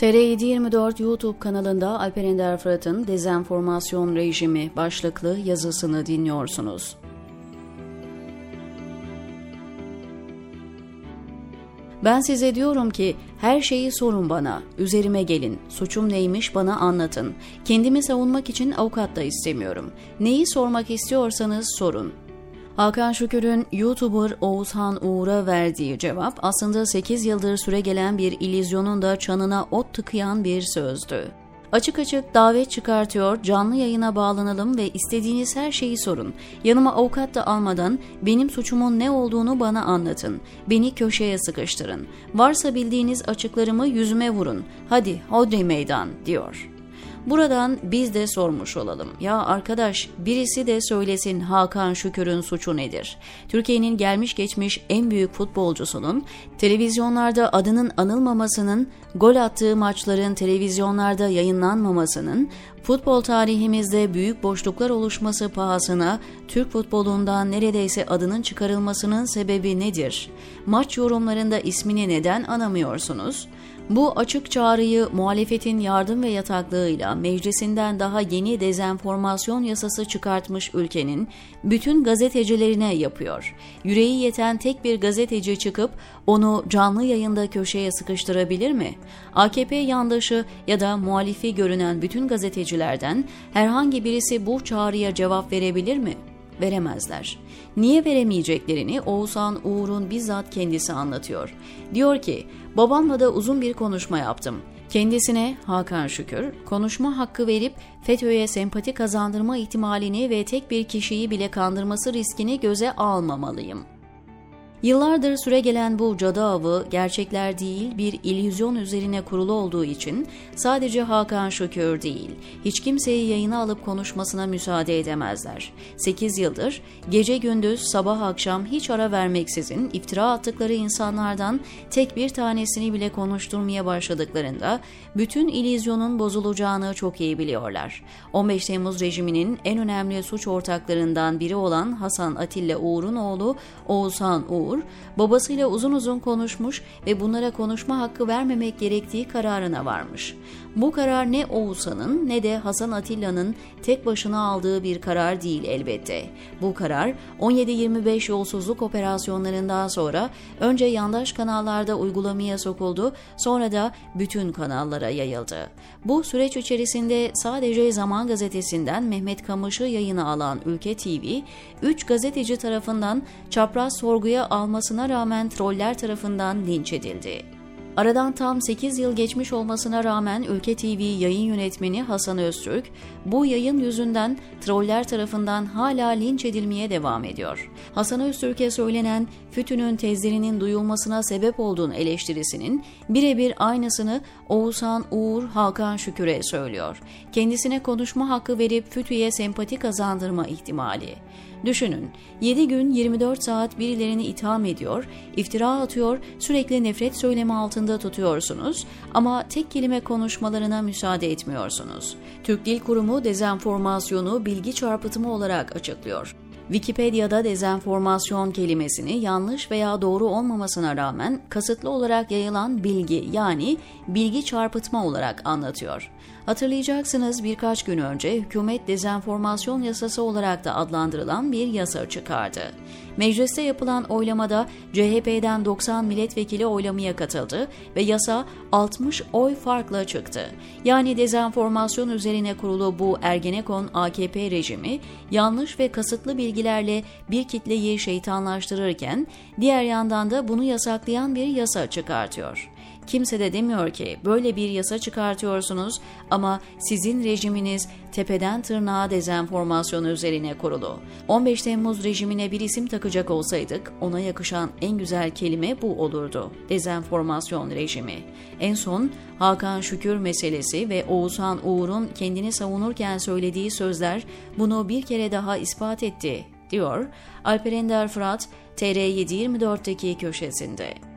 TR724 YouTube kanalında Alper Ender Fırat'ın Dezenformasyon Rejimi başlıklı yazısını dinliyorsunuz. Ben size diyorum ki her şeyi sorun bana, üzerime gelin, suçum neymiş bana anlatın. Kendimi savunmak için avukat da istemiyorum. Neyi sormak istiyorsanız sorun. Hakan Şükür'ün YouTuber Oğuzhan Uğur'a verdiği cevap aslında 8 yıldır süre gelen bir ilizyonun da çanına ot tıkayan bir sözdü. Açık açık davet çıkartıyor, canlı yayına bağlanalım ve istediğiniz her şeyi sorun. Yanıma avukat da almadan benim suçumun ne olduğunu bana anlatın. Beni köşeye sıkıştırın. Varsa bildiğiniz açıklarımı yüzüme vurun. Hadi hodri meydan diyor.'' Buradan biz de sormuş olalım. Ya arkadaş birisi de söylesin Hakan Şükür'ün suçu nedir? Türkiye'nin gelmiş geçmiş en büyük futbolcusunun televizyonlarda adının anılmamasının, gol attığı maçların televizyonlarda yayınlanmamasının, futbol tarihimizde büyük boşluklar oluşması pahasına Türk futbolundan neredeyse adının çıkarılmasının sebebi nedir? Maç yorumlarında ismini neden anamıyorsunuz? Bu açık çağrıyı muhalefetin yardım ve yataklığıyla meclisinden daha yeni dezenformasyon yasası çıkartmış ülkenin bütün gazetecilerine yapıyor. Yüreği yeten tek bir gazeteci çıkıp onu canlı yayında köşeye sıkıştırabilir mi? AKP yandaşı ya da muhalifi görünen bütün gazetecilerden herhangi birisi bu çağrıya cevap verebilir mi? Veremezler. Niye veremeyeceklerini Oğuzhan Uğur'un bizzat kendisi anlatıyor. Diyor ki, babamla da uzun bir konuşma yaptım. Kendisine Hakan Şükür konuşma hakkı verip FETÖ'ye sempati kazandırma ihtimalini ve tek bir kişiyi bile kandırması riskini göze almamalıyım. Yıllardır süre gelen bu cadı avı gerçekler değil bir illüzyon üzerine kurulu olduğu için sadece Hakan Şükür değil, hiç kimseyi yayına alıp konuşmasına müsaade edemezler. 8 yıldır gece gündüz sabah akşam hiç ara vermeksizin iftira attıkları insanlardan tek bir tanesini bile konuşturmaya başladıklarında bütün illüzyonun bozulacağını çok iyi biliyorlar. 15 Temmuz rejiminin en önemli suç ortaklarından biri olan Hasan Atilla Uğur'un oğlu Oğuzhan Uğur Uğur, babasıyla uzun uzun konuşmuş ve bunlara konuşma hakkı vermemek gerektiği kararına varmış. Bu karar ne Oğuzhan'ın ne de Hasan Atilla'nın tek başına aldığı bir karar değil elbette. Bu karar 17-25 yolsuzluk operasyonlarından sonra önce yandaş kanallarda uygulamaya sokuldu, sonra da bütün kanallara yayıldı. Bu süreç içerisinde sadece Zaman Gazetesi'nden Mehmet Kamış'ı yayına alan Ülke TV, 3 gazeteci tarafından çapraz sorguya almasına rağmen troller tarafından linç edildi. Aradan tam 8 yıl geçmiş olmasına rağmen Ülke TV yayın yönetmeni Hasan Öztürk, bu yayın yüzünden troller tarafından hala linç edilmeye devam ediyor. Hasan Öztürk'e söylenen FETÖ'nün tezlerinin duyulmasına sebep olduğunu eleştirisinin birebir aynısını Oğuzhan Uğur Hakan Şükür'e söylüyor. Kendisine konuşma hakkı verip FETÖ'ye sempati kazandırma ihtimali. Düşünün, 7 gün 24 saat birilerini itham ediyor, iftira atıyor, sürekli nefret söylemi altında tutuyorsunuz ama tek kelime konuşmalarına müsaade etmiyorsunuz. Türk Dil Kurumu dezenformasyonu bilgi çarpıtımı olarak açıklıyor. Wikipedia'da dezenformasyon kelimesini yanlış veya doğru olmamasına rağmen kasıtlı olarak yayılan bilgi yani bilgi çarpıtma olarak anlatıyor. Hatırlayacaksınız birkaç gün önce hükümet dezenformasyon yasası olarak da adlandırılan bir yasa çıkardı. Mecliste yapılan oylamada CHP'den 90 milletvekili oylamaya katıldı ve yasa 60 oy farkla çıktı. Yani dezenformasyon üzerine kurulu bu Ergenekon AKP rejimi yanlış ve kasıtlı bilgilerle bir kitleyi şeytanlaştırırken diğer yandan da bunu yasaklayan bir yasa çıkartıyor. Kimse de demiyor ki böyle bir yasa çıkartıyorsunuz ama sizin rejiminiz tepeden tırnağa dezenformasyon üzerine kurulu. 15 Temmuz rejimine bir isim takacak olsaydık ona yakışan en güzel kelime bu olurdu. Dezenformasyon rejimi. En son Hakan Şükür meselesi ve Oğuzhan Uğur'un kendini savunurken söylediği sözler bunu bir kere daha ispat etti, diyor Alper Ender Fırat TR724'teki köşesinde.